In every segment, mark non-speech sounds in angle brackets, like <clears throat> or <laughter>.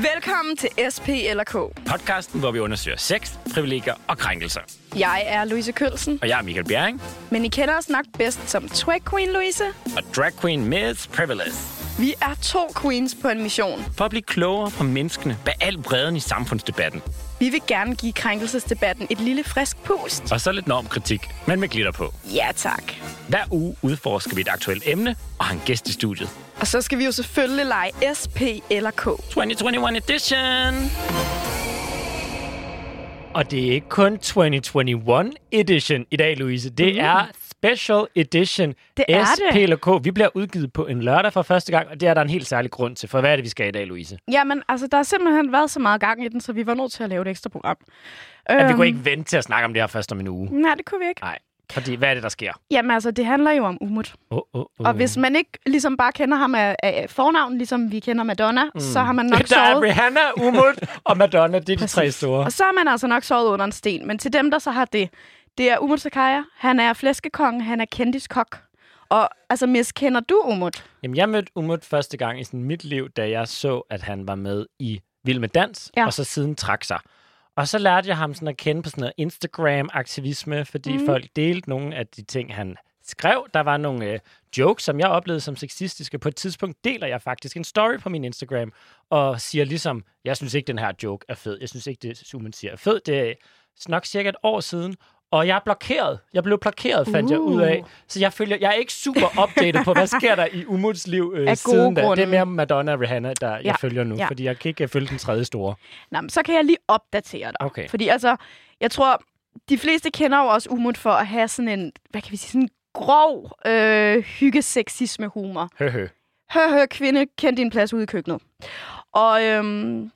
Velkommen til SP eller K. Podcasten, hvor vi undersøger sex, privilegier og krænkelser. Jeg er Louise Kølsen, Og jeg er Michael Bjerring, men I kender os nok bedst som Twag Queen Louise. og drag queen Miss Privilege. Vi er to queens på en mission. For at blive klogere på menneskene bag al bredden i samfundsdebatten. Vi vil gerne give krænkelsesdebatten et lille frisk pust. Og så lidt normkritik, men med glitter på. Ja tak. Hver uge udforsker vi et aktuelt emne og har en gæst i studiet. Og så skal vi jo selvfølgelig lege SP eller K. 2021 edition! Og det er ikke kun 2021 edition i dag, Louise. Det mm. er special edition Det er SP det. eller K. Vi bliver udgivet på en lørdag for første gang, og det er der en helt særlig grund til. For hvad er det, vi skal i dag, Louise? Jamen, altså, der har simpelthen været så meget gang i den, så vi var nødt til at lave et ekstra program. At vi Øhm, kunne ikke vente til at snakke om det her først om en uge. Nej, det kunne vi ikke. Nej, fordi hvad er det, der sker? Jamen, altså, det handler jo om Umut. Oh, oh, oh. Og hvis man ikke ligesom bare kender ham af, af fornavn, ligesom vi kender Madonna, mm. så har man <laughs> nok der er sovet... Rihanna, Umut og Madonna, det er de tre store. Og så har man altså nok sovet under en sten. Men til dem, der så har det, det er Umut Sakaya. Han er flæskekong, han er kendiskok. Og altså, Miss, kender du Umut? Jamen, jeg mødte Umut første gang i sådan mit liv, da jeg så, at han var med i Vild med Dans, Ja. og så siden trak sig. Og så lærte jeg ham sådan at kende på sådan noget Instagram-aktivisme, fordi mm. folk delte nogle af de ting, han skrev. Der var nogle øh, jokes, som jeg oplevede som sexistiske. På et tidspunkt deler jeg faktisk en story på min Instagram, og siger ligesom, jeg synes ikke, den her joke er fed. Jeg synes ikke, det Suman siger er fed. Det er nok cirka et år siden, og jeg er blokeret. Jeg blev blokeret, fandt uh. jeg ud af. Så jeg følger, jeg er ikke super updated på, hvad sker der i Umuts liv øh, siden da. Det er mere Madonna og Rihanna, der ja. Jeg følger nu, ja. fordi jeg kan ikke følge den tredje store. Nå, men så kan jeg lige opdatere dig. Okay. Fordi altså, jeg tror, de fleste kender jo også Umut for at have sådan en, hvad kan vi sige, sådan en grov øh, hyggesexisme-humor. Høhø. Hør, hør, kvinde, kend din plads ude i køkkenet. Og øhm,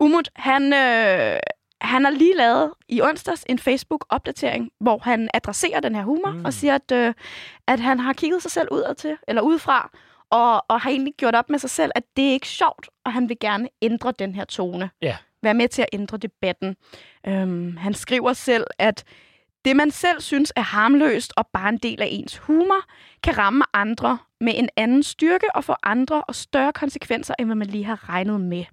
Umut, han, øh, han har lige lavet i onsdags en Facebook-opdatering, hvor han adresserer den her humor mm. og siger, at, øh, at han har kigget sig selv udad til, eller udefra, og, og har egentlig gjort op med sig selv, at det er ikke sjovt, og han vil gerne ændre den her tone. Ja. Være med til at ændre debatten. Øhm, han skriver selv, at det, man selv synes er harmløst og bare en del af ens humor, kan ramme andre med en anden styrke og få andre og større konsekvenser, end hvad man lige har regnet med.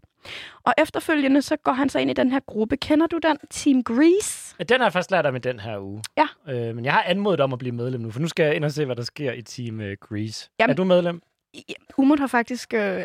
Og efterfølgende så går han så ind i den her gruppe. Kender du den? Team Grease? Ja, Den har jeg først lært om i den her uge. Ja. Øh, men jeg har anmodet om at blive medlem nu, for nu skal jeg ind og se, hvad der sker i Team øh, Grease. Jamen- er du medlem? Umut har faktisk øh,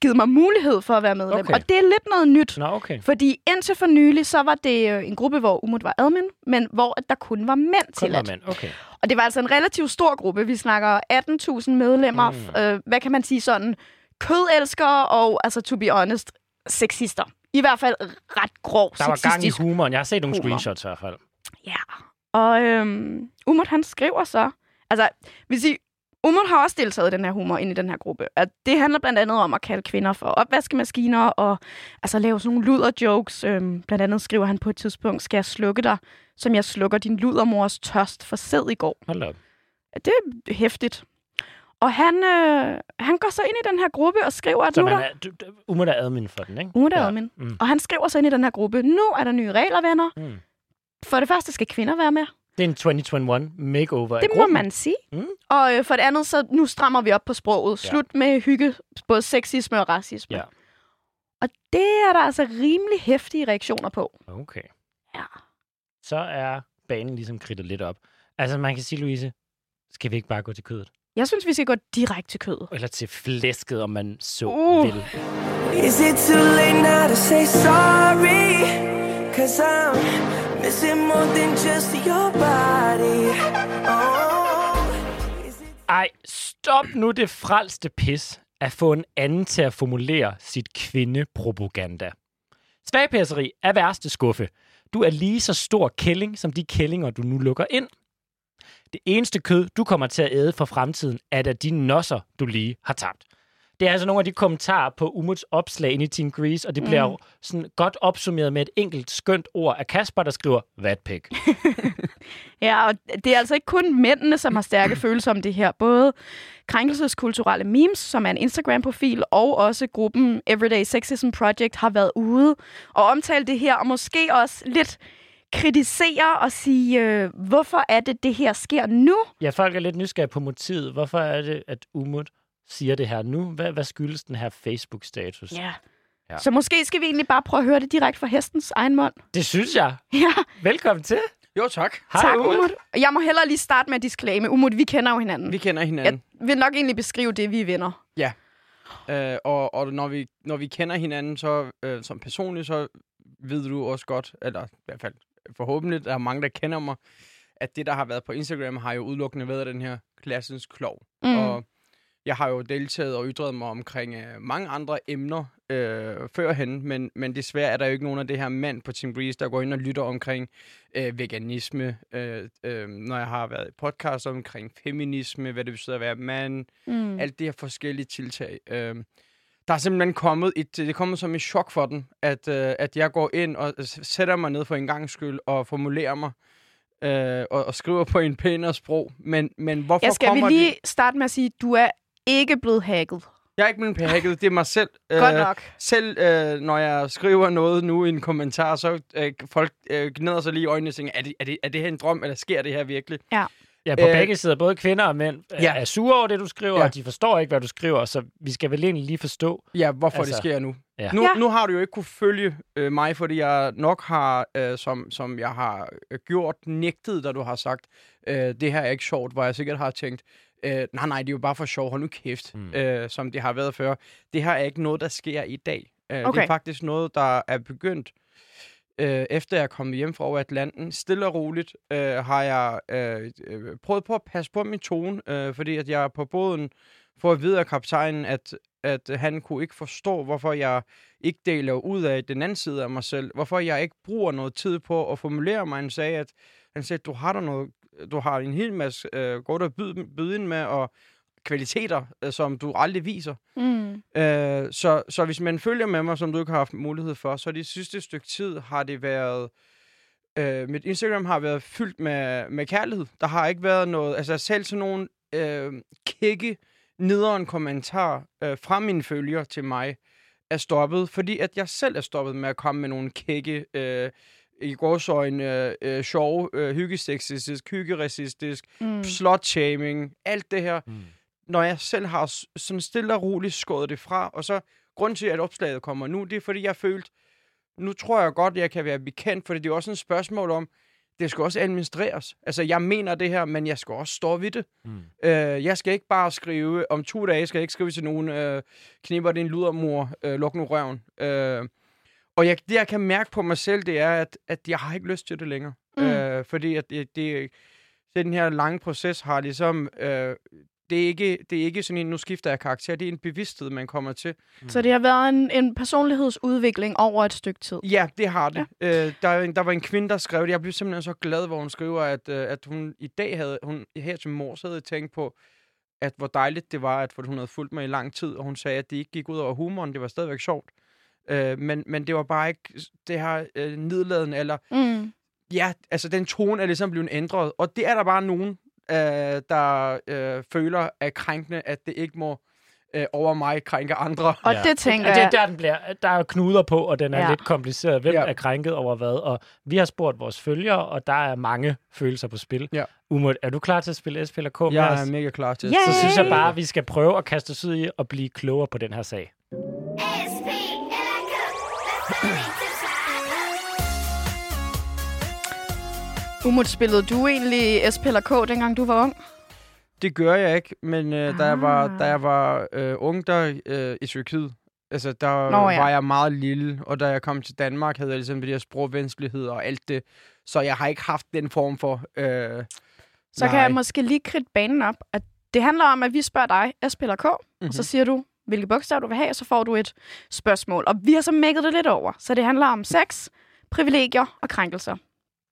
givet mig mulighed for at være medlem. Okay. Og det er lidt noget nyt. Nå, okay. Fordi indtil for nylig, så var det øh, en gruppe, hvor Umut var admin, men hvor at der kun var mænd Kun til var mand. Okay. Og det var altså en relativt stor gruppe. Vi snakker 18.000 medlemmer. Mm. Mm. Øh, hvad kan man sige sådan? Kødelskere og, altså to be honest, sexister. I hvert fald ret grov Der var gang i humoren. Jeg har set nogle humor. screenshots i hvert fald. Ja. Og øhm, Umut, han skriver så... Altså, vil sige, Umut har også deltaget i den her humor ind i den her gruppe. At det handler blandt andet om at kalde kvinder for opvaskemaskiner og altså lave sådan nogle luder-jokes. Øhm, blandt andet skriver han på et tidspunkt, skal jeg slukke dig, som jeg slukker din ludermors tørst for sæd i går. Hold op. Det er hæftigt. Og han, øh, han går så ind i den her gruppe og skriver, at Så nu man der... er, du, du, Umut er admin for den, ikke? Umut er Ja. admin. Mm. Og han skriver så ind i den her gruppe, nu er der nye regler, venner. Mm. For det første skal kvinder være med. Det er en 2021 makeover Det må man sige. Mm. Og øh, for det andet, så nu strammer vi op på sproget. Ja. Slut med hygge, både sexisme og racisme. Ja. Og det er der altså rimelig hæftige reaktioner på. Okay. Ja. Så er banen ligesom kridtet lidt op. Altså, man kan sige, Louise, skal vi ikke bare gå til kødet? Jeg synes, vi skal gå direkte til kød. Eller til flæsket, om man så Uh. vil. Is it too late now to say sorry? Cause I'm missing more than just your body. Oh, it Ej, stop nu det frelste pis at få en anden til at formulere sit kvindepropaganda. Svagpæsseri er værste skuffe. Du er lige så stor kælling som de kællinger, du nu lukker ind. Det eneste kød, du kommer til at æde for fremtiden, er da de nosser, du lige har tabt. Det er altså nogle af de kommentarer på Umuts opslag inde i Team Grease, og det bliver mm. sådan godt opsummeret med et enkelt skønt ord af Kasper, der skriver, vatpik. <laughs> Ja, og det er altså ikke kun mændene, som har stærke <clears throat> følelser om det her. Både krænkelseskulturelle memes, som er en Instagram-profil, og også gruppen Everyday Sexism Project har været ude og omtale det her, og måske også lidt kritisere og sige, øh, hvorfor er det, det her sker nu? Ja, folk er lidt nysgerrige på motivet. Hvorfor er det, at Umut siger det her nu? Hvad, hvad skyldes den her Facebook-status? Ja. Ja. Så måske skal vi egentlig bare prøve at høre det direkte fra hestens egen mund. Det synes jeg. Ja, Velkommen til. Jo, tak. Hej, tak Umut. Umut. Jeg må hellere lige starte med at disclame. Umut, vi kender jo hinanden. Vi kender hinanden. Jeg vil nok egentlig beskrive det, vi er venner. Øh, og og når, vi, når vi kender hinanden så, øh, som personligt, så ved du også godt, eller i hvert fald forhåbentlig, der er mange, der kender mig, at det, der har været på Instagram, har jo udelukkende været den her klassens klov. Mm. Og jeg har jo deltaget og ytret mig omkring øh, mange andre emner øh, førhen, men, men desværre er der jo ikke nogen af det her mand på Team Breeze, der går ind og lytter omkring øh, veganisme, øh, øh, når jeg har været i podcast omkring feminisme, hvad det betyder at være mand, Mm. alt det her forskellige tiltag. Øh, der er simpelthen kommet et, det er kommet som et chok for den, at, øh, at jeg går ind og sætter mig ned for en gang skyld og formulerer mig øh, og, og skriver på en pænere sprog. Men, men hvorfor Jeg skal vi kommer lige det? starte med at sige, at du er ikke blevet hacket. Jeg er ikke blevet pækket, det er mig selv. <laughs> Godt Øh, nok. Selv øh, når jeg skriver noget nu i en kommentar, så øh, folk øh, gnider sig lige i øjnene og tænker, er det, er, det, er det her en drøm, eller sker det her virkelig? Ja, på Øh, begge sider, både kvinder og mænd, ja. ja. er sure over det, du skriver, Ja. og de forstår ikke, hvad du skriver, så vi skal vel egentlig lige forstå. Ja, hvorfor altså, det sker nu. ja. Nu, Ja. nu har du jo ikke kunne følge øh, mig, fordi jeg nok har, øh, som, som jeg har øh, gjort, nægtet, da du har sagt, øh, det her er ikke sjovt, hvor jeg sikkert har tænkt, øh, nej, nej, det er jo bare for sjov, hold nu kæft, Mm. øh, som det har været før. Det her er ikke noget, der sker i dag. Øh, Det Okay. er faktisk noget, der er begyndt, øh, efter jeg er kommet hjem fra over Atlanten. Stille og roligt øh, har jeg øh, øh prøvet på at passe på min tone, øh, fordi at jeg på båden får at vide af kaptajnen, at, at han kunne ikke forstå, hvorfor jeg ikke deler ud af den anden side af mig selv. Hvorfor jeg ikke bruger noget tid på at formulere mig. Han sagde, at han sagde, du har der noget, du har en hel masse øh, godt at byde, byde ind med, og kvaliteter, øh, som du aldrig viser. Mm. Øh, så, så hvis man følger med mig, som du ikke har haft mulighed for, så det sidste stykke tid har det været... Øh, mit Instagram har været fyldt med, med kærlighed. Der har ikke været noget... Altså selv sådan nogle øh, kikke, nederen kommentar øh, fra mine følgere til mig er stoppet, fordi at jeg selv er stoppet med at komme med nogle kikke... Øh, i gårsøjne, øh, øh, sjove, øh, hyggeseksistisk, hyggeracistisk, Mm. mm. slut-shaming, alt det her Mm. Når jeg selv har sådan stille og roligt skåret det fra, og så grund til, at opslaget kommer nu, det er, fordi jeg har følt, nu tror jeg godt, at jeg kan være bekendt, for det er jo også et spørgsmål om, det skal også administreres. Altså, jeg mener det her, men jeg skal også stå ved det. Mm. Øh, jeg skal ikke bare skrive, om to dage skal jeg ikke skrive til nogen, øh, kniber din ludermor, øh, luk nu røven. Øh, og jeg, det, jeg kan mærke på mig selv, det er, at, at jeg har ikke lyst til det længere. Mm. Øh, fordi at det, det, den her lange proces har ligesom... Øh, det er, ikke, det er ikke sådan en, nu skifter jeg karakter. Det er en bevidsthed, man kommer til. Så det har været en, en personlighedsudvikling over et stykke tid. Ja, det har det. Ja. Øh, der, er en- der var en kvinde, der skrev det. Jeg blev simpelthen så glad, hvor hun skriver, at, øh, at hun i dag havde, hun her til mors havde tænkt på, at hvor dejligt det var, at for hun havde fulgt mig i lang tid, og hun sagde, at det ikke gik ud over humoren. Det var stadigvæk sjovt. Øh, men, men det var bare ikke det her øh, nedladende, eller Mm. ja, altså den tone er ligesom blevet ændret. Og det er der bare nogen, øh, der øh, føler er krænkende, at det ikke må øh, over mig krænke andre. Og Ja. det tænker Og det er jeg... der, den bliver, der er knuder på, og den er Ja. lidt kompliceret. Hvem Ja. er krænket over hvad? Og vi har spurgt vores følgere, og der er mange følelser på spil. Ja. Umut, er du klar til at spille SP eller K Jeg er mega klar til Ja. Så synes jeg Yay! bare, at vi skal prøve at kaste os ud i at blive klogere på den her sag. Umut, spillede du egentlig SP eller K, dengang du var ung? Det gør jeg ikke, men øh, da jeg var, Ah. da jeg var øh, ung der øh, i Tyrkiet, altså der Nå, ja. var jeg meget lille, og da jeg kom til Danmark, havde jeg ligesom de her sprogvanskeligheder og alt det. Så jeg har ikke haft den form for... Øh, Så nej. kan jeg måske lige kridte banen op, at det handler om, at vi spørger dig, SP eller K, mm-hmm. og så siger du, hvilke bogstaver du vil have, og så får du et spørgsmål. Og vi har så mækket det lidt over. Så det handler om sex, privilegier og krænkelser.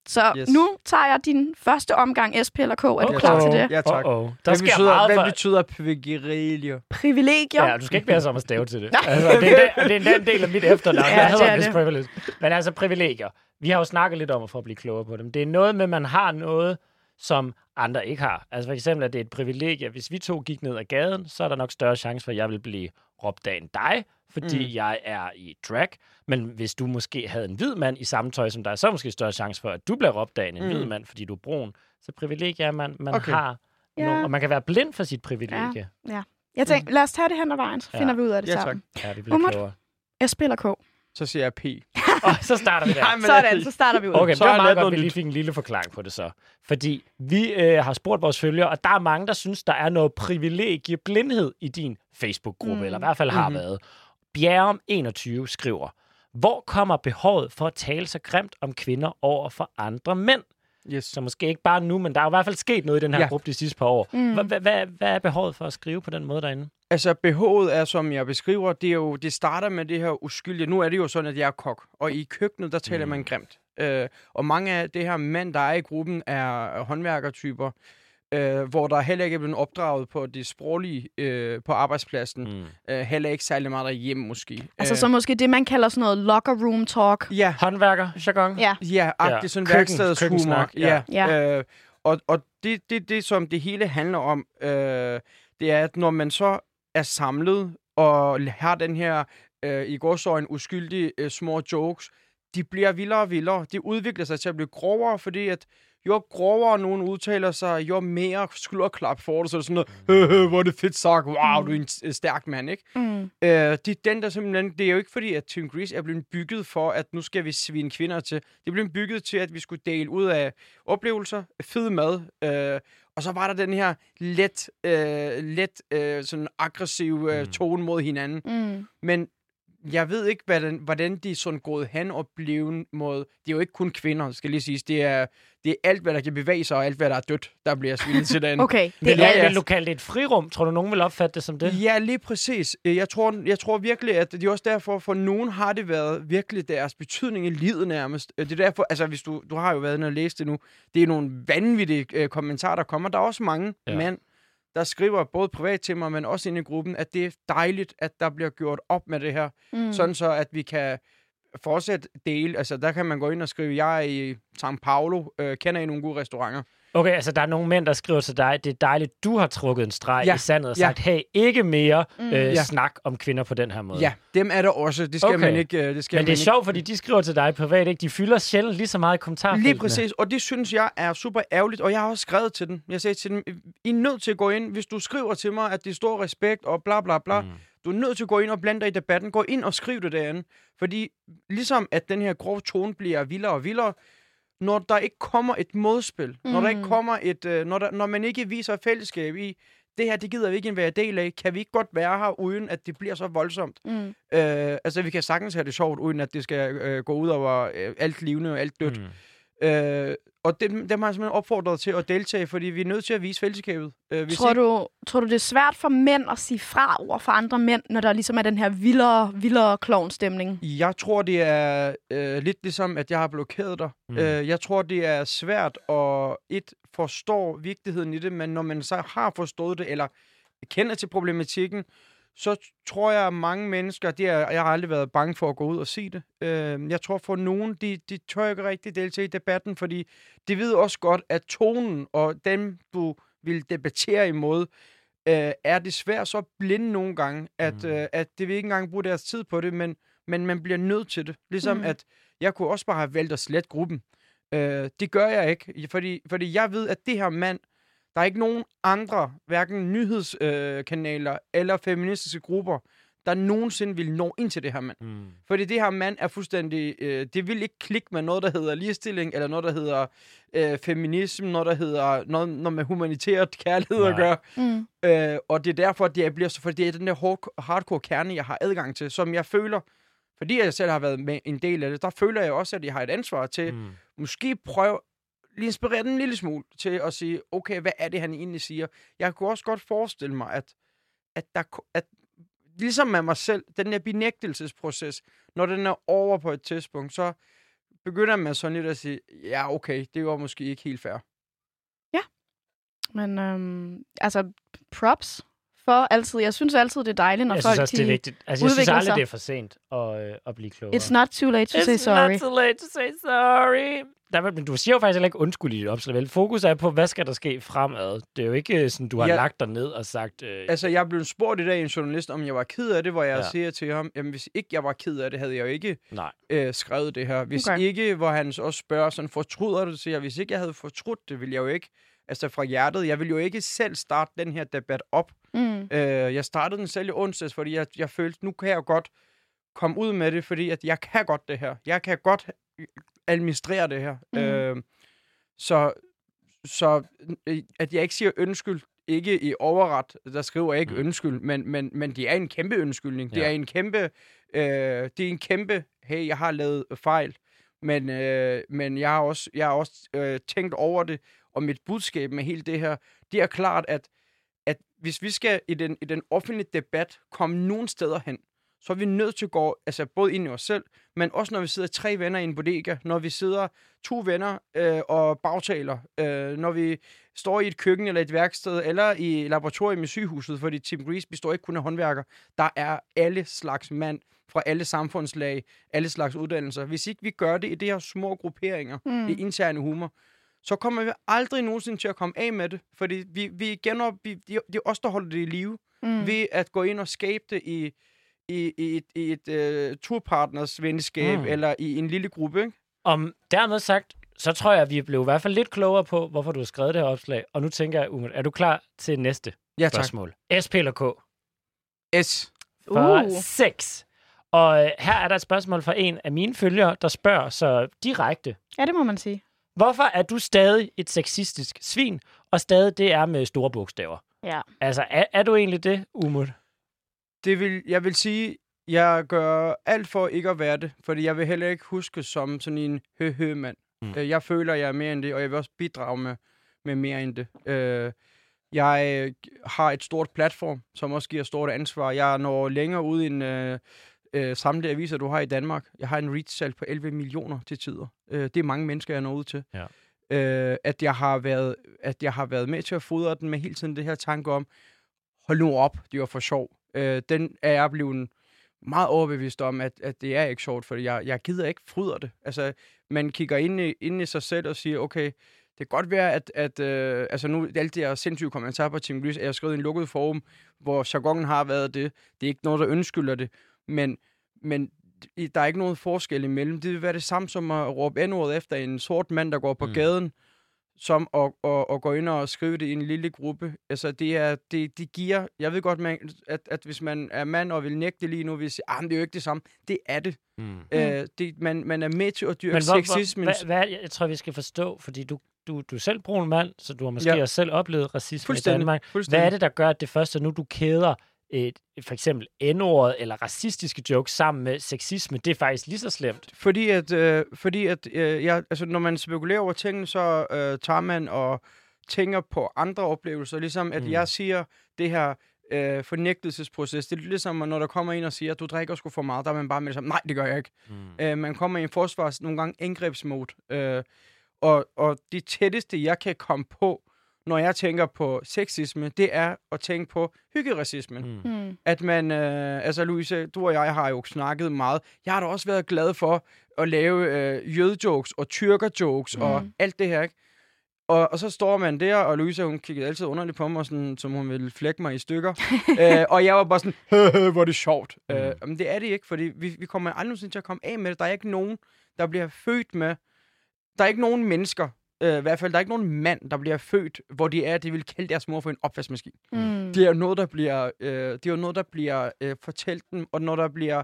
Så yes. Nu tager jeg din første omgang SP eller K. Er du Ja, klar til det? Ja, tak. Uh-oh. Der Hvad betyder, meget hvad for... betyder privilegier? Privilegier. Ja, du skal ikke være så om at stave til det. <laughs> Altså, det, er, en- det er en del af mit efternavn. Ja, det hedder er det. Privilege. Men altså privilegier. Vi har jo snakket lidt om at få at blive klogere på dem. Det er noget med, at man har noget, som andre ikke har. Altså for eksempel, at det er et privilegie. Hvis vi to gik ned ad gaden, så er der nok større chance for, at jeg vil blive råbt af end dig, fordi mm. jeg er i drag. Men hvis du måske havde en hvid mand i samme tøj som dig, så er der måske større chance for, at du bliver råbt af end en Mm. hvid mand, fordi du er brun. Så privilegier er, man, man Okay. har Ja. nogle, og man kan være blind for sit privilegie. Jeg tænker, lad os tage det hen ad vejen, så Ja. finder vi ud af det Ja, sammen. Ja, vi bliver Umut? klogere. Jeg spiller K. Så siger jeg P. <laughs> Og så starter vi der. Nej, men Sådan, så starter vi ud. Okay, Så det var meget godt, vi lige fik en lille forklaring på det så. Fordi vi øh, har spurgt vores følgere, og der er mange, der synes, der er noget privilegieblindhed i din Facebook-gruppe, mm. eller i hvert fald har Mhm. været. Bjerrum 21 skriver, hvor kommer behovet for at tale så grimt om kvinder over for andre mænd? Yes. Så måske ikke bare nu, men der er i hvert fald sket noget i den her Ja. gruppe de sidste par år. Mm. Hvad, hvad, hvad er behovet for at skrive på den måde derinde? Altså, behovet er, som jeg beskriver, det, er jo, det starter med det her uskyldige. Nu er det jo sådan, at jeg er kok, og i køkkenet, der taler Mm. man grimt. Øh, og mange af det her mænd, der er i gruppen, er håndværkertyper, øh, hvor der heller ikke er blevet opdraget på det sproglige øh, på arbejdspladsen. Mm. Øh, heller ikke særlig meget derhjemme, måske. Altså øh, så måske det, man kalder sådan noget locker room talk. Ja, Håndværker, jargon? Ja. Ja, Ja. sådan Køkken- værkstedshumor. køkkensnak, Ja. ja. Ja. Øh, og og det, det, det, som det hele handler om, øh, det er, at når man så er samlet og har den her, øh, i går så en uskyldig øh, små jokes, de bliver vildere og vildere. De udvikler sig til at blive grovere, fordi at jo grovere nogen udtaler sig, jo mere skulderklap får du, så er det sådan noget, "Øh, hvor er det fedt sagt, wow, du er en s- stærk mand, ikke? Mm. Øh, det er den, der simpelthen... Det er jo ikke fordi, at Team Grease er blevet bygget for, at nu skal vi svine kvinder til. Det blevet bygget til, at vi skulle dele ud af oplevelser, fed mad, øh, og så var der den her let, øh, let øh, sådan aggressiv øh, Mm. tone mod hinanden. Mm. Men jeg ved ikke, hvordan, hvordan de er sådan gået hen og blevet mod... Det er jo ikke kun kvinder, skal lige siges. Det er, det er alt, hvad der kan bevæge sig, og alt, hvad der er dødt, der bliver svinet til den. <laughs> Okay, det er ja, ja. vil du kalde det et frirum? Tror du, nogen vil opfatte det som det? Ja, lige præcis. Øh, Jeg tror, jeg tror virkelig, at det er også derfor, for nogen har det været virkelig deres betydning i livet nærmest. Øh, Det er derfor, altså hvis du, du har jo været inde og læst det nu, det er nogle vanvittige øh, kommentarer, der kommer. Der er også mange ja. mænd, der skriver både privat til mig, men også inde i gruppen, at det er dejligt, at der bliver gjort op med det her. Mm. Mm. Sådan så, at vi kan fortsat dele. Altså, der kan man gå ind og skrive, jeg er i São Paulo, øh, kender I nogle gode restauranter? Okay, altså der er nogle mænd, der skriver til dig, det er dejligt, du har trukket en streg Ja, i sandet og ja. sagt, hey, ikke mere Mm. øh, Ja. snak om kvinder på den her måde. Ja, dem er der også. Det skal Okay. man ikke... øh, Det skal Men det er man sjovt, fordi de skriver til dig privat, ikke? De fylder sjældent lige så meget i kommentarfeltene. Lige præcis, og det synes jeg er super ærgerligt, og jeg har også skrevet til dem. Jeg sagde til dem, I er nødt til at gå ind, hvis du skriver til mig, at det er stor respekt og bla bla bla. Mm. Du er nødt til at gå ind og blande dig i debatten. Gå ind og skriv det derinde. Fordi ligesom at den her grove tone bliver vildere og vildere, når der ikke kommer et modspil, mm. når der ikke Mm. kommer et, øh, når, der, når man ikke viser fællesskab i, det her, det gider vi ikke være del af, kan vi ikke godt være her, uden at det bliver så voldsomt. Mm. Øh, altså, vi kan sagtens have det sjovt, uden at det skal øh, gå ud over øh, alt levende og alt dødt. Mm. Øh, og dem, dem har jeg simpelthen opfordret til at deltage, fordi vi er nødt til at vise fællesskabet. Øh, Tror, ikke, du, tror du, det er svært for mænd at sige fra over for andre mænd, når der ligesom er den her vildere, vildere klovnstemning? Jeg tror, det er øh, lidt ligesom, at jeg har blokeret dig. Mm. Øh, jeg tror, det er svært at et forstå vigtigheden i det, men når man så har forstået det, eller kender til problematikken, så tror jeg, at mange mennesker, det er, jeg har aldrig været bange for at gå ud og sige det. Øh, jeg tror for nogen, de, de tør ikke rigtig deltage i debatten, fordi de ved også godt, at tonen og dem, du vil debattere imod, øh, er desværre så blinde nogle gange, at, Mm. øh, at det vil ikke engang bruge deres tid på det, men, men man bliver nødt til det. Ligesom Mm. at jeg kunne også bare have valgt at slette gruppen. Øh, det gør jeg ikke, fordi, fordi jeg ved, at det her mand, der er ikke nogen andre, hverken nyhedskanaler øh, eller feministiske grupper, der nogensinde vil nå ind til det her mand. Mm. Fordi det her mand er fuldstændig... Øh, det vil ikke klikke med noget, der hedder ligestilling, eller noget, der hedder øh, feminisme, noget, der hedder noget, noget med humanitært kærlighed Nej. at gøre. Mm. Øh, og det er derfor, at jeg bliver så... For det er den der hard- hardcore kerne, jeg har adgang til, som jeg føler... Fordi jeg selv har været med en del af det, der føler jeg også, at jeg har et ansvar til Mm. måske prøve lige inspirere den en lille smule til at sige, okay, hvad er det, han egentlig siger? Jeg kunne også godt forestille mig, at, at, der, at ligesom med mig selv, den der benægtelsesproces, når den er over på et tidspunkt, så begynder man sådan lidt at sige, ja, okay, det var måske ikke helt fair. Ja. Men øhm, altså, props for altid. Jeg synes altid, det er dejligt, når Jeg folk synes også, det er vigtigt. Altså, jeg synes aldrig, sig. det er for sent at, øh, at blive klogere. It's not too late to say sorry. not too late to say sorry. Der, er- men du siger jo faktisk heller ikke undskyld i dit opslag. vel? Fokus er på, hvad skal der ske fremad. Det er jo ikke øh, sådan, du har Ja. lagt dig ned og sagt... Øh, Altså, jeg blev spurgt i dag af en journalist, om jeg var ked af det, hvor jeg Ja. siger til ham, jamen hvis ikke jeg var ked af det, havde jeg jo ikke nej. øh, skrevet det her. Hvis Okay. ikke, hvor han så også spørger sådan, fortryder du det? Så jeg, hvis ikke jeg havde fortrudt det, ville jeg jo ikke, altså fra hjertet, jeg ville jo ikke selv starte den her debat op. Mm. Øh, jeg startede den selv i onsdags, fordi jeg, jeg følte, nu kan jeg godt komme ud med det, fordi at jeg kan godt det her. Jeg kan godt administrere det her. Mhm. Øh, så, så øh, at jeg ikke siger undskyld, ikke i overret, der skriver jeg ikke Mm. mm. undskyld, men, men, men det er en kæmpe undskyldning. Det Ja. er en kæmpe, øh, det er en kæmpe, hey, jeg har lavet fejl, men, øh, men jeg har også, jeg har også øh, tænkt over det, og mit budskab med hele det her, det er klart, at, at hvis vi skal i den, i den offentlige debat komme nogen steder hen, så er vi nødt til at gå altså både ind i os selv, men også når vi sidder tre venner i en bodega, når vi sidder to venner øh, og bagtaler, øh, når vi står i et køkken eller et værksted, eller i laboratorium i sygehuset, fordi Tim Grease består ikke kun af håndværker. Der er alle slags mand fra alle samfundslag, alle slags uddannelser. Hvis ikke vi gør det i de her små grupperinger, Mm. i interne humor, så kommer vi aldrig nogensinde til at komme af med det, fordi vi, vi genop, vi, det er os, der holder det i live, Mm. ved at gå ind og skabe det i, i, i et, i et uh, turpartners venskab, Mm. eller i en lille gruppe. Ikke? Om dermed sagt, så tror jeg, at vi blev i hvert fald lidt klogere på, hvorfor du har skrevet det her opslag. Og nu tænker jeg, Umut, er du klar til næste Ja, tak. spørgsmål? SP eller K? S. For Uh. 6. Og øh, her er der et spørgsmål fra en af mine følgere, der spørger så direkte. Ja, det må man sige. Hvorfor er du stadig et sexistisk svin, og stadig det er med store bogstaver? Ja. Altså, er, er du egentlig det, Umut? Det vil, jeg vil sige, jeg gør alt for ikke at være det, fordi jeg vil heller ikke huske som sådan en hø-hø-mand. Mm. Mm. Jeg føler, jeg er mere end det, og jeg vil også bidrage med, med mere end det. Øh, jeg øh, har et stort platform, som også giver stort ansvar. Jeg når længere ud end øh, samtlige aviser, du har i Danmark. Jeg har en reach-salg på 11 millioner til tider. Øh, det er mange mennesker, jeg når ud til. Ja. Øh, at, jeg har været, at jeg har været med til at fodre den med hele tiden det her tanke om, hold nu op, det var for sjov. Øh, den er jeg blevet meget overbevist om, at, at det er ikke sjovt, for jeg, jeg gider ikke fryder det. Altså, man kigger ind i, ind i sig selv og siger, okay, det kan godt være, at, at øh, altså nu, alt det her sindssyge kommentarer på Team Grease, er jeg skrevet i en lukket forum, hvor jargonen har været det. Det er ikke noget, der undskylder det, men, men der er ikke nogen forskel imellem. Det vil være det samme som at råbe n efter en sort mand, der går på Mm. mm. gaden, som at, at, at gå ind og skrive det i en lille gruppe. Altså, det, er, det, det giver... Jeg ved godt, man, at, at hvis man er mand og vil nægte lige nu, vil sige, ah, men det er jo ikke det samme. Det er det. Mm. Mm. Øh, det man, man er med til at dyrke sexismen. hvad, hvad, jeg tror, vi skal forstå, fordi du, du, du er selv brun mand, så du har måske Ja. også selv oplevet racisme i. Danmark. Hvad er det, der gør, at det første, nu du kæder et, for eksempel N-ordet eller racistiske jokes sammen med sexisme, det er faktisk lige så slemt? Fordi at, øh, fordi at øh, jeg, altså, når man spekulerer over tingene, så øh, tager man og tænker på andre oplevelser. Ligesom at Mm. jeg siger, det her øh, fornægtelsesproces, det er ligesom, når der kommer en og siger, at du drikker sgu for meget, der er man bare med samme, nej, det gør jeg ikke. Mm. Øh, man kommer i en forsvars, nogle gange angrebsmode. Øh, og, og det tætteste, jeg kan komme på, når jeg tænker på sexisme, det er at tænke på hyggeracismen. Mm. Mm. At man, øh, altså Louise, du og jeg har jo snakket meget. Jeg har da også været glad for at lave øh, jødejokes og tyrkerjokes mm. og alt det her, ikke? Og, og så står man der, og Louise, hun kiggede altid underligt på mig, sådan, som hun ville flække mig i stykker. <laughs> øh, og jeg var bare sådan, "Høhø, hvor er det sjovt. Mm. Øh, men det er det ikke, fordi vi, vi kommer aldrig nogensinde til at komme af med det. Der er ikke nogen, der bliver født med... Der er ikke nogen mennesker, øh, i hvert fald, der er ikke nogen mand, der bliver født, hvor de er, de vil kalde deres mor for en opvaskemaskine. Mm. Det er jo noget, der bliver, øh, det er jo noget, der bliver øh, fortalt dem, og når der bliver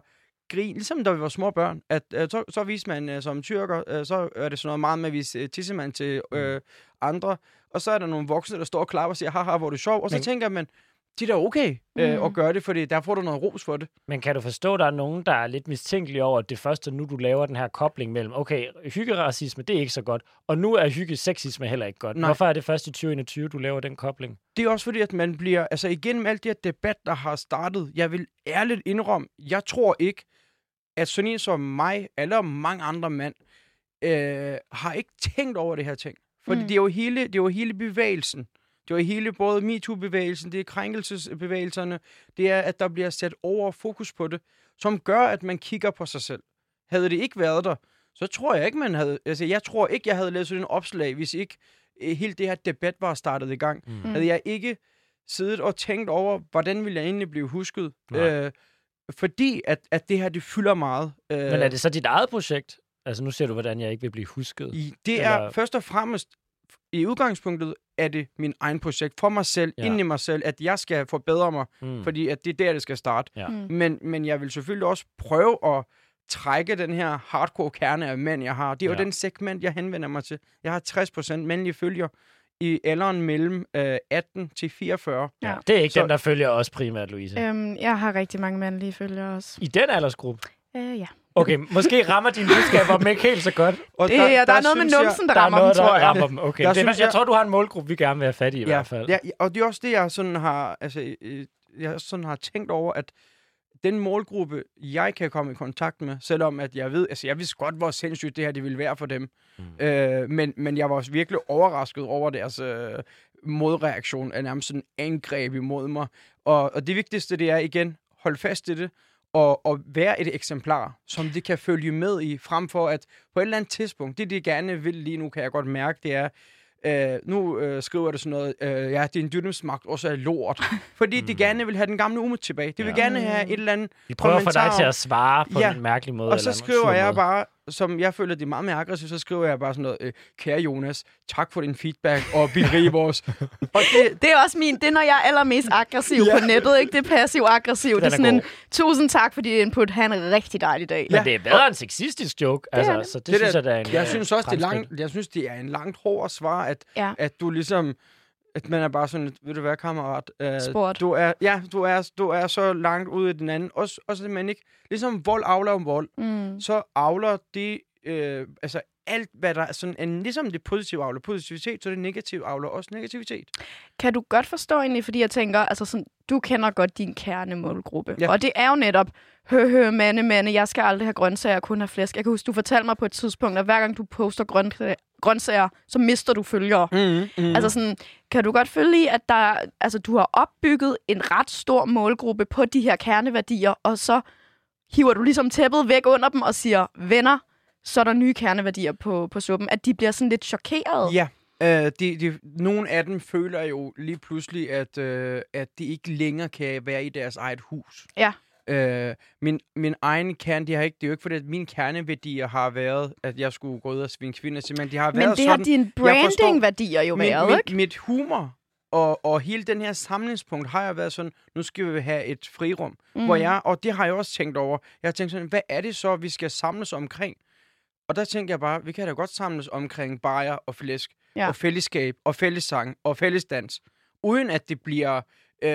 grin, ligesom da vi var små børn, at øh, så, så viser man øh, som tyrker, øh, så er det sådan noget meget med at vise øh, tissemand til øh, andre, og så er der nogle voksne, der står og klapper og siger, haha, hvor er det sjov, og så Men- tænker man, det er da okay øh, Mm. at gøre det, fordi der får du noget ros for det. Men kan du forstå, at der er nogen, der er lidt mistænkelige over, at det første, nu du laver den her kobling mellem, okay, hyggeracisme, det er ikke så godt, og nu er hyggesexisme heller ikke godt. Nej. Hvorfor er det først i 2021, du laver den kobling? Det er også fordi, at man bliver, altså igennem alt det her debat, der har startet, jeg vil ærligt indrømme, jeg tror ikke, at sådan en som mig, eller mange andre mænd, øh, har ikke tænkt over det her ting. Fordi Mm. mm. det, er jo hele, det er jo hele bevægelsen. Det er jo hele både MeToo-bevægelsen, det er krænkelsesbevægelserne, det er, at der bliver sat over fokus på det, som gør, at man kigger på sig selv. Havde det ikke været der, så tror jeg ikke, man havde... Altså, jeg tror ikke, jeg havde lavet sådan en opslag, hvis ikke øh, hele det her debat var startet i gang. Mm. Havde jeg ikke siddet og tænkt over, hvordan ville jeg egentlig blive husket? Nej. Øh, fordi at, at det her, det fylder meget. Øh, Men er det så dit eget projekt? Altså, nu ser du, hvordan jeg ikke vil blive husket. i, det er eller- først og fremmest, i udgangspunktet er det min egen projekt for mig selv, Ja. inden i mig selv, at jeg skal forbedre mig, Mm. fordi at det er der, det skal starte. Ja. Mm. Men, men jeg vil selvfølgelig også prøve at trække den her hardcore kerne af mænd, jeg har. Det er Ja. jo den segment, jeg henvender mig til. Jeg har 60% mandlige følger i alderen mellem øh, 18 til 44. Ja. Det er ikke Så- dem, der følger os primært, Louise. Øhm, jeg har rigtig mange mandlige følgere også. I den aldersgruppe? Øh, ja. Okay, måske rammer dine budskaber dem ikke helt så godt. Og Det, der, der, der er noget med numsen, der, Der er rammer noget, dem, tror der jeg. rammer dem. Okay. Der Det, er- synes jeg jeg- tror, du har en målgruppe, vi gerne vil have fat i i ja, hvert fald. Ja, og det er også det, jeg sådan har, altså, øh, jeg sådan har tænkt over, at den målgruppe, jeg kan komme i kontakt med, selvom at jeg ved, altså jeg vidste godt, hvor sindssygt det her det ville være for dem. Mm. Øh, men, men jeg var også virkelig overrasket over deres øh, modreaktion af nærmest sådan angreb imod mig. Og, og det vigtigste, det er igen, hold fast i det, og, og være et eksemplar, som de kan følge med i, frem for at på et eller andet tidspunkt, det de gerne vil lige nu, kan jeg godt mærke, det er, Øh, nu øh, skriver det sådan noget, øh, ja, din dynamsmagt også er lort. <laughs> Fordi de gerne vil have den gamle Umut tilbage. De vil Ja. gerne have et eller andet De prøver at få dig til at svare på Ja. en mærkelig måde. og så eller skriver jeg måde. bare, som jeg føler, det er meget mere aggressivt, så skriver jeg bare sådan noget, øh, kære Jonas, tak for din feedback, og berige vores. <laughs> og det, Det er også min, det er, når jeg er allermest aggressiv Ja. på nettet, ikke? Det er passiv-aggressiv. Det er sådan en, god. tusind tak for dit input, han er en rigtig dejlig dag. Men det er bedre end sexistisk joke. Altså, det. så det, det synes der- jeg, der er en jeg øh, synes også, det er, langt, jeg synes, det er en langt hårdere svar, at, Ja. at du ligesom, at man er bare sådan, lidt, ved du hvad, kammerat? Øh, Sport. Du er, ja, du er, du er så langt ude i den anden. Også, også det, man ikke, ligesom vold avler om vold, Mm. så avler det, øh, altså alt, hvad der er sådan, en, ligesom det positive avler positivitet, så det negative avler også negativitet. Kan du godt forstå egentlig, fordi jeg tænker, altså sådan, du kender godt din kernemålgruppe. Ja. Og det er jo netop, hø, hø, mande, mande, jeg skal aldrig have grøntsager, jeg kun have flæsk. Jeg kan huske, du fortalte mig på et tidspunkt, at hver gang du poster grøntsager, grøntsager så mister du følgere. Mm, mm. Altså sådan, kan du godt følge i, at der, altså, du har opbygget en ret stor målgruppe på de her kerneværdier, og så hiver du ligesom tæppet væk under dem og siger, venner, så er der nye kerneværdier på, på suppen, at de bliver sådan lidt chokeret. Ja. Øh, de, de, nogle af dem føler jo lige pludselig, at, øh, at de ikke længere kan være i deres eget hus. Ja. Øh, min, min egen kerne, de har ikke, det er jo ikke fordi, at mine kerneværdier har været, at jeg skulle gå ud og svinge kvinder til, men de har Men været det har sådan, dine jeg forstår- branding-værdier jo været, min, ikke? mit humor og, og hele den her samlingspunkt har jeg været sådan, nu skal vi have et frirum, mm. hvor jeg, og det har jeg også tænkt over, jeg har tænkt sådan, hvad er det så, vi skal samles omkring? Og der tænkte jeg bare, vi kan da godt samles omkring bajer og flæsk, Ja. og fællesskab, og fællessang, og fællesdans, uden at det bliver, øh,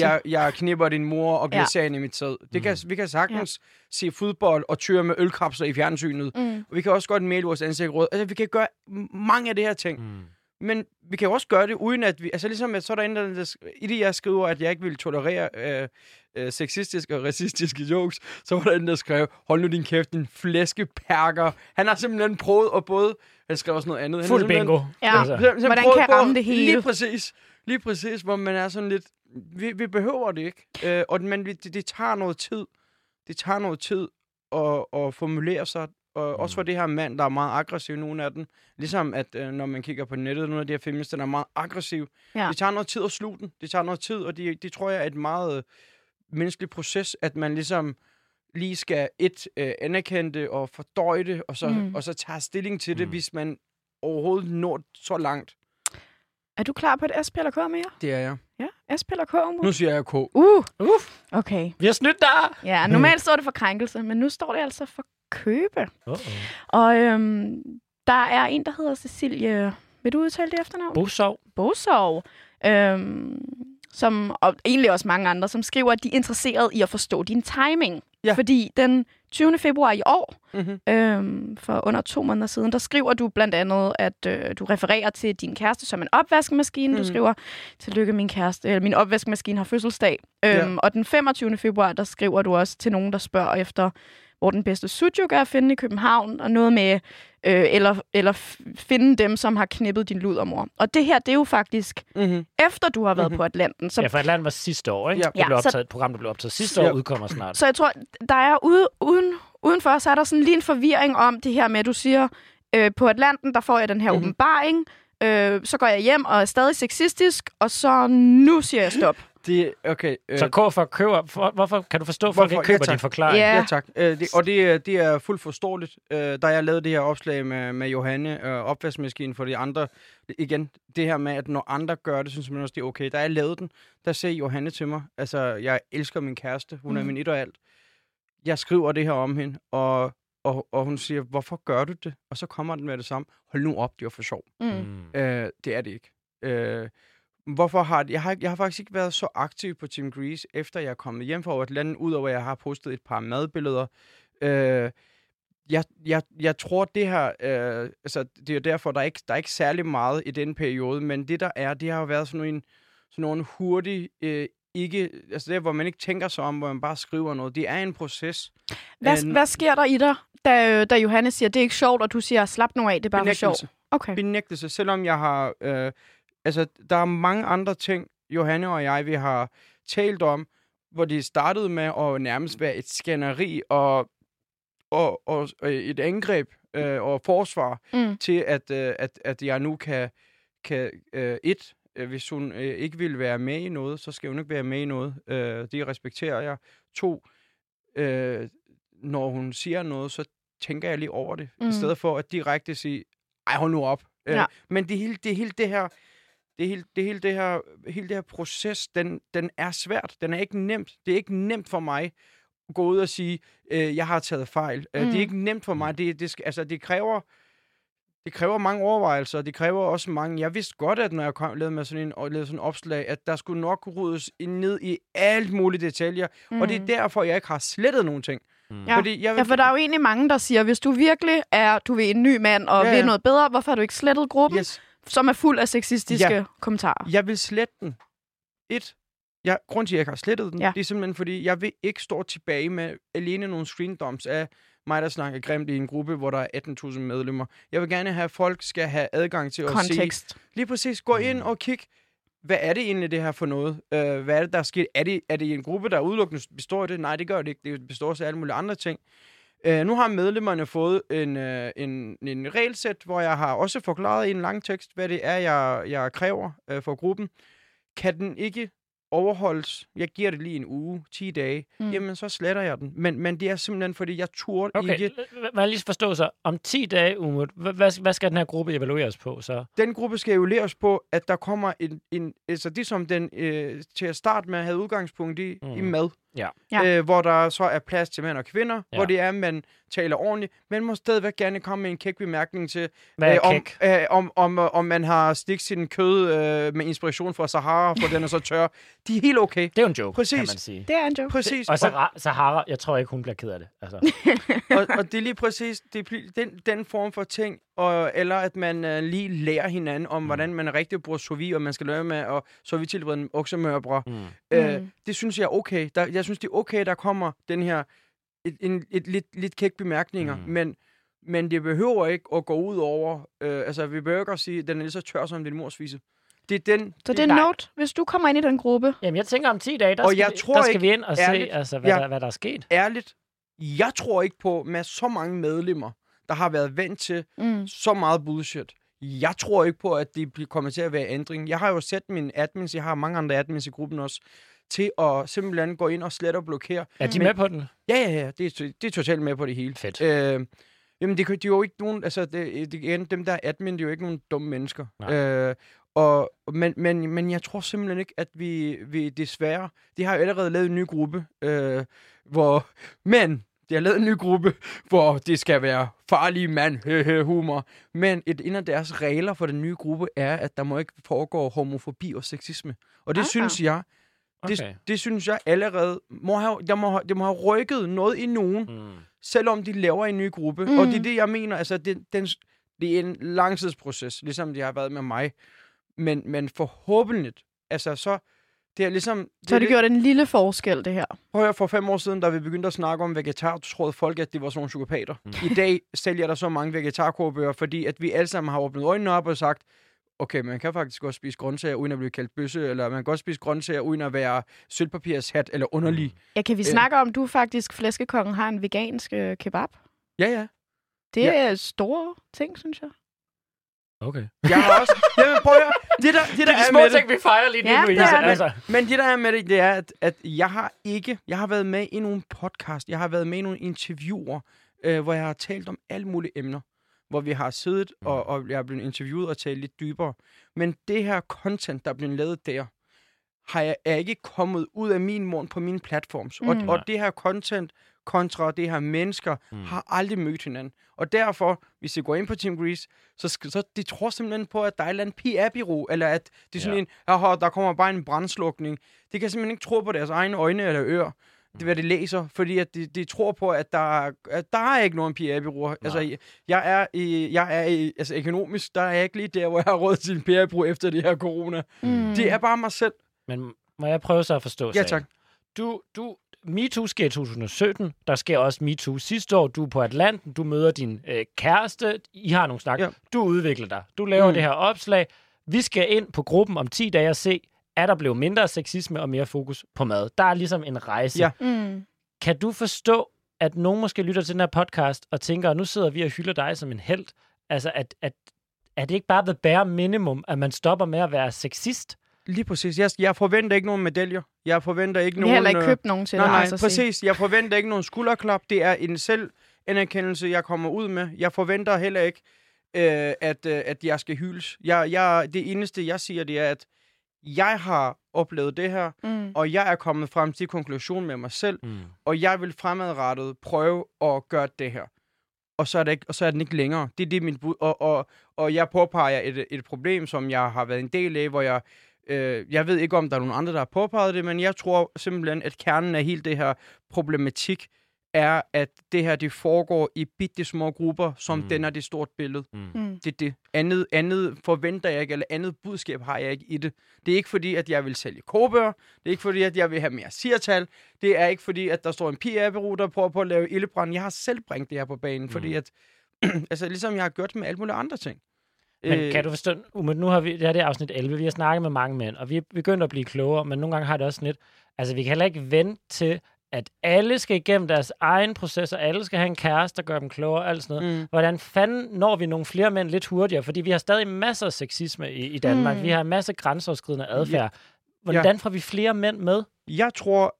jeg, jeg knipper din mor og glæser ja. i mit sæd. Det kan, vi kan sagtens ja. se fodbold og tyre med ølkrabser i fjernsynet. Mm. Og vi kan også godt male vores ansigt rød. Altså, vi kan gøre mange af det her ting. Mm. Men vi kan jo også gøre det, uden at vi... Altså ligesom, at så er der en, der, i det, jeg skriver, at jeg ikke vil tolerere øh, øh, sexistiske og racistiske jokes, så var der en, der skrev, hold nu din kæft, din flæskepærker. Han har simpelthen prøvet at både... Han skrev også noget andet. Han Fuld bingo. Ja. Altså. Hvordan kan ramme det hele? Lige præcis. Lige præcis, hvor man er sådan lidt... Vi, vi behøver det ikke. Øh, og, men det, det tager noget tid. Det tager noget tid at, at formulere sig. Og mm. også for det her mand, der er meget aggressiv, nogle af dem. Ligesom at øh, når man kigger på nettet, nogle af de her feminister, der er meget aggressiv. Ja. Det tager noget tid at slutte den. Det tager noget tid, og det, det tror jeg er et meget øh, menneskeligt proces, at man ligesom lige skal et øh, anerkende det og fordøje det, og så, Mm. mm. og så tage stilling til det, Mm. hvis man overhovedet når så langt. Er du klar på et SP eller K mere? Det er jeg. Ja, SP eller K? Umut? Nu siger jeg K. Uh, Uff, okay. vi har snydt dig! Ja, normalt står det for krænkelse, men nu står det altså for købe. Uh-oh. Og øhm, der er en, der hedder Cecilie... Vil du udtale det efternavn? Bosov. Bosov. Øhm, som, og egentlig også mange andre, som skriver, at de er interesseret i at forstå din timing. Ja. Fordi den 20. februar i år, Mm-hmm. øhm, for under to måneder siden, der skriver du blandt andet, at øh, du refererer til din kæreste som en opvaskemaskine. Mm. Du skriver, tillykke min kæreste, eller min opvaskemaskine har fødselsdag. Ja. Øhm, og den 25. februar, der skriver du også til nogen, der spørger efter, hvor den bedste sujuk er at finde i København, og noget med, øh, eller, eller finde dem, som har knippet din ludermor. Og det her, det er jo faktisk Mm-hmm. efter du har været Mhm. på Atlanten. Så, Ja, for Atlant var sidste år, ikke? Ja. Det Ja, blev så- optaget, et program, der blev optaget sidste Ja. år, udkommer snart. så jeg tror, der er ude, uden, udenfor, så er der sådan lige en forvirring om det her med, at du siger, øh, på Atlanten, der får jeg den her Mhm. mm-hmm. åbenbaring, øh, så går jeg hjem og er stadig sexistisk, og så nu siger jeg stop. Det, okay. Øh, Så K for køber... For, hvorfor kan du forstå, at folk Hvorfor? ikke køber Ja, din forklaring? Ja. Ja, tak. Øh, det, og det, er- det er fuldt forståeligt. Øh, da jeg lavede det her opslag med, med Johanne, øh, opvaskemaskinen for de andre, det- igen, det her med, at når andre gør det, synes jeg også, det er okay. Da jeg lavede den, der sagde Johanne til mig, altså, jeg elsker min kæreste, hun mm. er min et og alt. Jeg skriver det her om hende, og, og, og hun siger, hvorfor gør du det? Og så kommer den med det samme. Hold nu op, det var for sjov. Mm. Øh, det er det ikke. Øh, hvorfor har det? Jeg har, jeg har faktisk ikke været så aktiv på Team Grease, efter jeg er kommet hjem fra Atlanta, udover at jeg har postet et par madbilleder. Øh, jeg, jeg, jeg tror, det her, øh, altså, det er derfor, der er, ikke, der er ikke særlig meget i den periode, men det der er, det har jo været sådan en, sådan nogle hurtig, øh, ikke, altså det, hvor man ikke tænker sig om, hvor man bare skriver noget. Det er en proces. Hvad, Øh, hvad sker der i dig, da, da Johanne siger, det er ikke sjovt, og du siger, slap nu af, det er bare for sjov? Benægtelse. Okay. benægtelse, selvom jeg har... Øh, altså, der er mange andre ting, Johanne og jeg, vi har talt om, hvor det startede med at nærmest være et skænderi og, og, og, og et angreb øh, og forsvar Mm. til, at, øh, at, at jeg nu kan, kan øh, et, øh, hvis hun øh, ikke vil være med i noget, så skal hun ikke være med i noget. Øh, det respekterer jeg. To, øh, når hun siger noget, så tænker jeg lige over det, mm. Mm. i stedet for at direkte sige, ej, hold nu op. Øh, Ja. Men det hele det, hele det her, det hele det, hele det her, hele det her proces, den, den er svært. Den er ikke nemt. Det er ikke nemt for mig at gå ud og sige, øh, jeg har taget fejl. Mm. Det Mm. er ikke nemt for mig. Det, det, altså, det kræver det kræver mange overvejelser, og det kræver også mange... Jeg vidste godt, at når jeg kom, lavede, med sådan en, og lavede sådan en opslag, at der skulle nok ryddes ind- ned i alt mulige detaljer. Mm. Og det er derfor, jeg ikke har slettet nogen ting. Mm. Ja. Fordi jeg vil, Ja, for der er jo egentlig mange, der siger, hvis du virkelig er, du ved, en ny mand og Ja, ja, vil noget bedre, hvorfor har du ikke slettet gruppen, yes. Som er fuld af sexistiske Ja. kommentarer? jeg vil slette den. Et, jeg, grund til, at jeg ikke har slettet den, Ja. det er simpelthen, fordi jeg vil ikke stå tilbage med alene nogle screendoms af mig, der snakker grimt i en gruppe, hvor der er 18.000 medlemmer. Jeg vil gerne have, at folk skal have adgang til at se... Kontekst. Lige præcis. Gå ind og kig, hvad er det egentlig, det her for noget? Øh, hvad er det, der er sket? Er det, er det en gruppe, der udelukkende består af det? Nej, det gør det ikke. Det består også af alle mulige andre ting. Øh, nu har medlemmerne fået en, øh, en, en regelsæt, hvor jeg har også forklaret i en lang tekst, hvad det er, jeg, jeg kræver øh, for gruppen. Kan den ikke overholdes, jeg giver det lige en uge, 10 dage, Mm. jamen så sletter jeg den. Men, men det er simpelthen, fordi jeg turde Okay, ikke... mig lige forstå så. Om 10 dage, Umut, hvad, hvad, skal den her gruppe evalueres på så? den gruppe skal evalueres på, at der kommer en, en altså det som den øh, til at starte med havde udgangspunkt i, mm. i mad. Ja. Øh, hvor der så er plads til mænd og kvinder, ja. Hvor det er, at man taler ordentligt, men må stadigvæk gerne komme med en kæk bemærkning til, Hvad er øh, om, kæk? øh, om, om, om man har stigt sin kød øh, med inspiration fra Sahara, for den er så tør. De er helt okay. Det er jo en joke, Præcis. kan man sige. Det er en joke. Præcis. Og Sahara, Sahara, jeg tror ikke, hun bliver ked af det. Altså. <laughs> og, og det er lige præcis det er den, den form for ting, og, eller at man uh, lige lærer hinanden om, mm. hvordan man rigtig bruger sous og man skal lære med at sous vide tilberede oksemørbrød. Mm. Øh, Mm. det synes jeg er okay. Der, jeg synes, det er okay, der kommer den her et, en, et lidt, lidt kæk bemærkninger, Mm. men, men det behøver ikke at gå ud over... Øh, altså, vi behøver ikke at sige, at den er lige så tør som din mors fise. Det er den... Så det er note, hvis du kommer ind i den gruppe. Jamen, jeg tænker om 10 dage, der, Og skal, jeg vi, tror der skal ikke, vi ind og ærligt, se, altså, hvad, jeg- der, hvad der er sket. Ærligt, jeg tror ikke på, med så mange medlemmer, der har været vant til Mm. så meget bullshit. Jeg tror ikke på, at det bliver- kommer til at være ændring. Jeg har jo sat mine admins, jeg har mange andre admins i gruppen også, til at simpelthen gå ind og slette og blokere. Er de Men- med på den? Ja, ja, ja, det er, det er totalt med på det hele. Fedt. Øh, jamen, det, kan- de er jo ikke nogen, altså, det, det, igen, dem der er admin, de er jo ikke nogen dumme mennesker. Nej. Øh, og, men, men, men jeg tror simpelthen ikke, at vi, vi desværre, de har jo allerede lavet en ny gruppe, øh, hvor, men, de har lavet en ny gruppe, hvor det skal være farlige mand, humor. Men et, en af deres regler for den nye gruppe er, at der må ikke foregå homofobi og sexisme. Og det Ah. synes jeg, det, Okay. det synes jeg allerede må have, der må, have- det må have rykket noget i nogen, Mm. selvom de laver en ny gruppe. Mm. Mm. Og det er det, jeg mener. Altså, det, den, det er en langtidsproces, ligesom det har været med mig. Men, men forhåbentlig, altså så... Det er ligesom... Så har det det, gjort en lille forskel, det her. Prøv at høre, for fem år siden, da vi begyndte at snakke om vegetar, troede folk, at det var sådan nogle psykopater. Mm. I dag sælger der så mange vegetarkorbøger, fordi at vi alle sammen har åbnet øjnene op og sagt, okay, man kan faktisk også spise grøntsager, uden at blive kaldt bøsse, eller man kan også spise grøntsager, uden at være sølvpapirshat eller underlig. Mm. Ja, kan vi Øh. snakke om, du faktisk, flæskekongen, har en vegansk øh, kebab? Ja, ja. Det Ja. er store ting, synes jeg. Okay. Jeg har også... Jamen, prøv at høre. Det der, det der Det er de er små med ting, vi fejrer lige nu, Ja, det Louise. er det. Altså, Men det der er med det, det er, at, at jeg har ikke... Jeg har været med i nogle podcast, jeg har været med i nogle interviewer, øh, hvor jeg har talt om alle mulige emner. Hvor vi har siddet, og, og jeg er blevet interviewet og talt lidt dybere. Men det her content, der er blevet lavet der, har jeg, er ikke kommet ud af min mund på mine platforms. Mm. Og, Mm. og det her content kontra det her mennesker, mm. har aldrig mødt hinanden. Og derfor, hvis jeg går ind på Team Grease, så, så de tror simpelthen på, at der er et eller andet PR-bureau, eller at det er sådan Ja. en, "Haha, der kommer bare en brandslukning. Det kan simpelthen ikke tro på deres egne øjne eller ører, det hvad de læser, fordi at de, de tror på, at der, er- at der er ikke nogen PR-bureau. Altså, jeg- jeg er, i, jeg er i, altså økonomisk, der er jeg ikke lige der, hvor jeg har råd til en PR-bureau efter det her corona. Mm. Det er bare mig selv. men må jeg prøve så at forstå Ja, sagen? tak. Du, du, MeToo sker i 2017. Der sker også MeToo sidste år. Du er på Atlanten. Du møder din øh, kæreste. I har nogle snak. Ja. Du udvikler dig. Du laver Mm. det her opslag. Vi skal ind på gruppen om 10 dage og se, er der blevet mindre sexisme og mere fokus på mad. Der er ligesom en rejse. Ja. Mm. Kan du forstå, at nogen måske lytter til den her podcast og tænker, at nu sidder vi og hylder dig som en held? Altså, at, at, er det ikke bare the bare minimum, at man stopper med at være sexist? Lige præcis. Jeg, jeg forventer ikke nogen medaljer. Jeg forventer ikke Vi nogen... har heller ikke øh, købt nogen til Nej, dig. nej, altså, præcis. Jeg forventer ikke nogen skulderklap. Det er en selvanerkendelse, jeg kommer ud med. Jeg forventer heller ikke, øh, at, øh, at jeg skal hyldes. Jeg, jeg, det eneste, jeg siger, det er, at jeg har oplevet det her, Mm. og jeg er kommet frem til konklusion med mig selv, Mm. og jeg vil fremadrettet prøve at gøre det her. Og så er, det ikke, og så er den ikke længere. Det er det, mit bud. Og, og, og jeg påpeger et, et problem, som jeg har været en del af, hvor jeg... Øh, jeg ved ikke, om der er nogen andre, der har påpeget det, men jeg tror simpelthen, at kernen af hele det her problematik er, at det her det foregår i bitte små grupper, som Mm. mm. danner det stort billede. Mm. Det er det. Andet, andet forventer jeg ikke, eller andet budskab har jeg ikke i det. Det er ikke fordi, at jeg vil sælge kogebøger. Det er ikke fordi, at jeg vil have mere sirtal. Det er ikke fordi, at der står en PR-bureau, der prøver på at lave ildebrand. Jeg har selv bringt det her på banen, fordi Mm. at, <clears throat> altså ligesom jeg har gjort med alle mulige andre ting. Men Øh, kan du forstå, Umut, nu har vi, det her det er afsnit 11, vi har snakket med mange mænd, og vi er begyndt at blive klogere, men nogle gange har det også lidt, altså vi kan heller ikke vente til, at alle skal igennem deres egen proces, og alle skal have en kæreste, der gør dem klogere, og alt sådan noget. Mm. Hvordan fanden når vi nogle flere mænd lidt hurtigere? Fordi vi har stadig masser af sexisme i, i Danmark. Mm. Vi har masser af grænseoverskridende adfærd. Hvordan får vi flere mænd med? Jeg tror,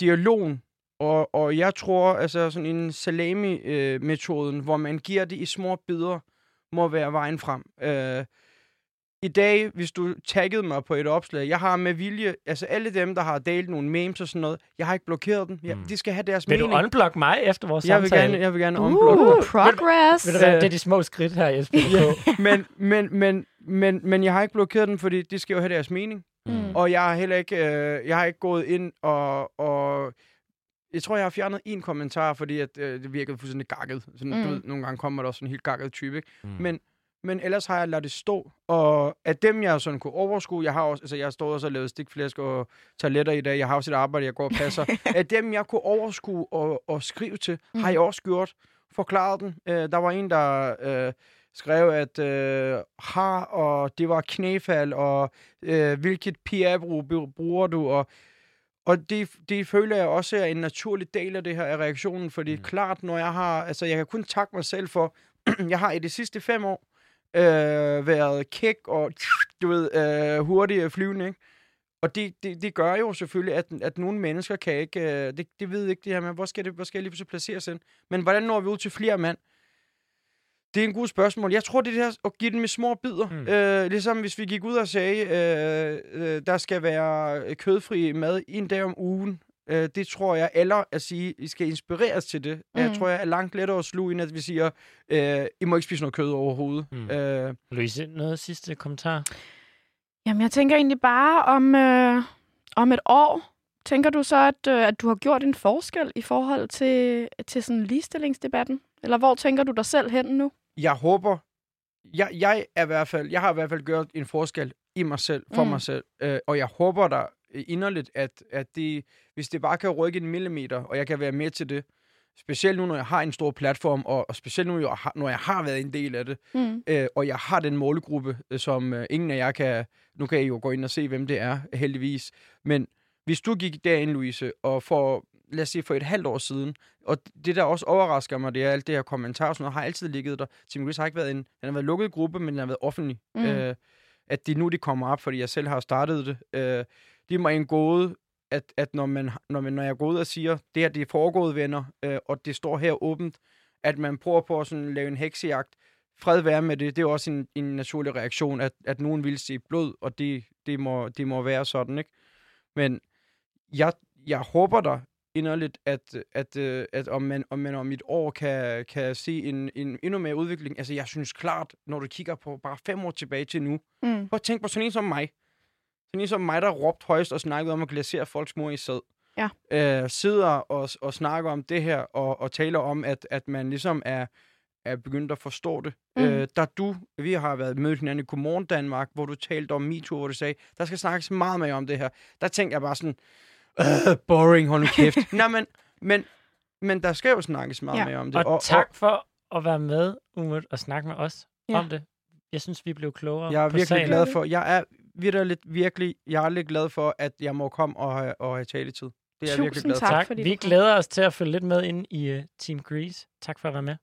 dialogen, og, og jeg tror, altså sådan en salami-metoden, hvor man giver det i små bidder, må være vejen frem. Øh, I dag, hvis du taggede mig på et opslag, jeg har med vilje, altså alle dem, der har delt nogle memes og sådan noget, jeg har ikke blokeret dem. Jeg, Mm. de skal have deres Vil du mening. unblock mig efter vores jeg vil samtale? gerne, jeg vil gerne unblock Uh, dig. progress. Ved du hvad, Øh. det er de små skridt her, Jesper. <laughs> Men, men, men, men, men jeg har ikke blokeret dem, fordi de skal jo have deres mening. Mm. Og jeg har heller ikke, øh, jeg har ikke gået ind og, og... Jeg tror, jeg har fjernet en kommentar, fordi at, øh, det virkede fuldstændig gakket. Sådan, mm. Du ved, nogle gange kommer der også sådan en helt gakket type. Ikke? Mm. Men, men ellers har jeg ladet det stå. Og af dem, jeg sådan kunne overskue, jeg har også, altså jeg har stået også og lavet stikflæsk og toiletter i dag, jeg har også et arbejde, jeg går og passer. <laughs> af dem, jeg kunne overskue og, og skrive til, mm. har jeg også gjort. Forklaret den. Øh, der var en, der... Øh, skrev, at øh, har, og det var knæfald, og øh, hvilket PR-brug bruger du, og, og det, det føler jeg også er en naturlig del af det her af reaktionen, fordi mm. klart, når jeg har, altså jeg kan kun takke mig selv for, <clears throat> jeg har i de sidste fem år øh, været kæk og, du ved, øh, hurtig flyvende, ikke? Og det, det, det gør jo selvfølgelig, at, at nogle mennesker kan ikke, øh, det, det ved ikke det her med, hvor skal, det, hvor skal jeg lige pludselig placeres ind? Men hvordan når vi ud til flere mand? Det er en god spørgsmål. Jeg tror, det er det her at give dem i små bidder. Mm. Øh, ligesom hvis vi gik ud og sagde, øh, øh, der skal være kødfri mad en dag om ugen. Øh, det tror jeg, eller at sige, I skal inspireres til det. Mm. Jeg tror, jeg er langt lettere at sluge, end at vi siger, øh, I må ikke spise noget kød overhovedet. Mm. Øh, Louise, noget sidste kommentar? Jamen, jeg tænker egentlig bare om, øh, om et år. Tænker du så, at, øh, at du har gjort en forskel i forhold til, til sådan ligestillingsdebatten? Eller hvor tænker du dig selv hen nu? Jeg håber, jeg, jeg er i hvert fald, jeg har i hvert fald gjort en forskel i mig selv, for Mm. mig selv. Øh, og jeg håber da inderligt, at, at det, hvis det bare kan rykke en millimeter, og jeg kan være med til det, specielt nu, når jeg har en stor platform, og, og specielt nu, jeg har, når jeg har været en del af det, Mm. øh, og jeg har den målgruppe, øh, som øh, ingen af jer kan... Nu kan I jo gå ind og se, hvem det er, heldigvis. Men hvis du gik derind, Louise, og for lad os sige, for et halvt år siden. Og det, der også overrasker mig, det er alt det her kommentar, og sådan noget, har altid ligget der. Team Grease har ikke været en, den har været lukket gruppe, men den har været offentlig. Mm. Øh, at det nu, de kommer op, fordi jeg selv har startet det. Øh, det er mig en gåde, at, at når, man, når, man, når jeg går ud og siger, det her det er foregået venner, øh, og det står her åbent, at man prøver på at sådan, lave en heksejagt, fred være med det, det er også en, en naturlig reaktion, at, at nogen vil se blod, og det, det, må, det må være sådan, ikke? Men jeg, jeg håber da inderligt, at, at, øh, at om, man, om man om et år kan, kan se en, en endnu mere udvikling. Altså, jeg synes klart, når du kigger på bare fem år tilbage til nu, Mm. prøv at tænke på sådan en som mig. Sådan en som mig, der råbte højst og snakkede om at glasere folks mor i sæd. Ja. Øh, sidder og, og snakker om det her, og, og taler om, at, at man ligesom er, er begyndt at forstå det. Mm. Øh, da du, vi har været mødt hinanden i Godmorgen Danmark, hvor du talte om MeToo, hvor du sagde, der skal snakkes meget mere om det her. Der tænkte jeg bare sådan, øh, <laughs> boring, hold nu kæft. <laughs> Nej, men, men, men der skal jo snakkes meget Ja. mere om det. Og, og tak for at være med, Umut, og snakke med os Ja. om det. Jeg synes, vi blev klogere Jeg er på virkelig sagen. glad for, jeg er virkelig, virkelig, jeg er lidt glad for, at jeg må komme og have, og have taletid. Det er jeg virkelig Tusind glad for. tak, Tak. fordi Vi glæder os til at følge lidt med ind i uh, Team Grease. Tak for at være med.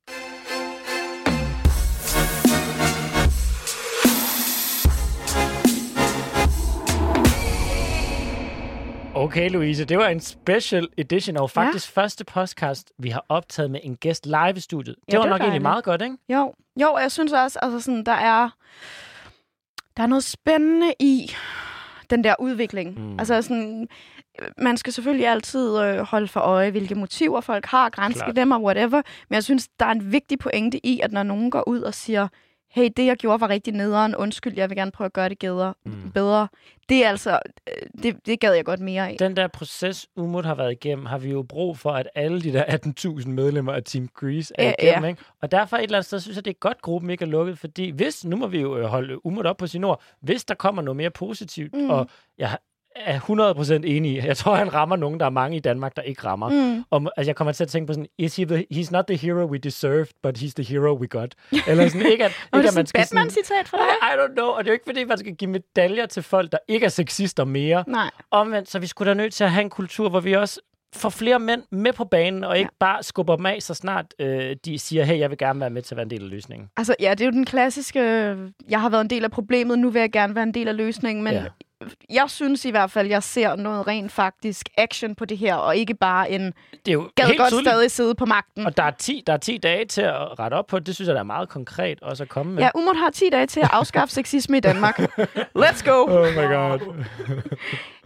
Okay, Louise, det var en special edition, og faktisk ja. første podcast, vi har optaget med en gæst live i studiet. Det Ja, var det var nok egentlig dejligt. meget godt, ikke? Jo, jo, jeg synes også, altså sådan, der er, der er noget spændende i den der udvikling. Mm. Altså sådan, man skal selvfølgelig altid øh, holde for øje, hvilke motiver folk har, grænske Klart. dem og whatever. Men jeg synes, der er en vigtig pointe i, at når nogen går ud og siger, hey, det jeg gjorde var rigtig nederen, undskyld, jeg vil gerne prøve at gøre det bedre, Mm. bedre. Det er altså, øh, det, det gad jeg godt mere af. Den der proces, Umut har været igennem, har vi jo brug for, at alle de der 18.000 medlemmer af Team Grease er Ja, igennem. ja. Ikke? Og derfor et eller andet sted, synes jeg, det er godt, gruppen ikke er lukket, fordi hvis, nu må vi jo holde Umut op på sin ord, hvis der kommer noget mere positivt, mm. og jeg er 100% enig, i- jeg tror, han rammer nogen, der er mange i Danmark, der ikke rammer. Mm. Om, altså, jeg kommer til at tænke på sådan, Is he the, he's not the hero we deserved, but he's the hero we got. Eller sådan, ikke at, <laughs> Og det ikke er at man skal Batman-citat fra dig? I don't know, og det er jo ikke, fordi man skal give medaljer til folk, der ikke er sexister mere. Nej. Omvendt, så vi skulle da nødt til at have en kultur, hvor vi også får flere mænd med på banen, og ikke ja. bare skubber dem af, så snart øh, de siger, hey, jeg vil gerne være med til at være en del af løsningen. Altså, ja, det er jo den klassiske, jeg har været en del af problemet, nu vil jeg gerne være en del af løsningen, men Ja. Jeg synes i hvert fald, jeg ser noget rent faktisk action på det her, og ikke bare en Det er jo gad helt godt tydeligt. stadig sidde på magten. Og der er, 10, der er 10 dage til at rette op på det. Det synes jeg, der er meget konkret også at komme med. Ja, Umut har 10 dage til at afskaffe sexisme i Danmark. <laughs> Let's go! Oh my god.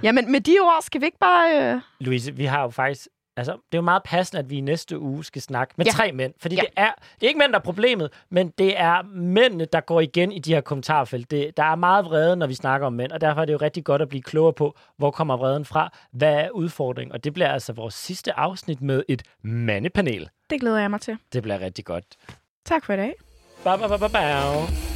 Jamen, med de ord skal vi ikke bare... Øh... Louise, vi har jo faktisk... Altså, det er jo meget passende, at vi i næste uge skal snakke med ja. Tre mænd. Fordi. Ja. det, er, det er ikke mænd, der er problemet, men det er mændene, der går igen i de her kommentarfelt. Det, der er meget vrede, når vi snakker om mænd, og derfor er det jo rigtig godt at blive klogere på, hvor kommer vreden fra? Hvad er udfordringen? Og det bliver altså vores sidste afsnit med et mandepanel. Det glæder jeg mig til. Det bliver rigtig godt. Tak for i dag. Ba, ba, ba, ba, ba.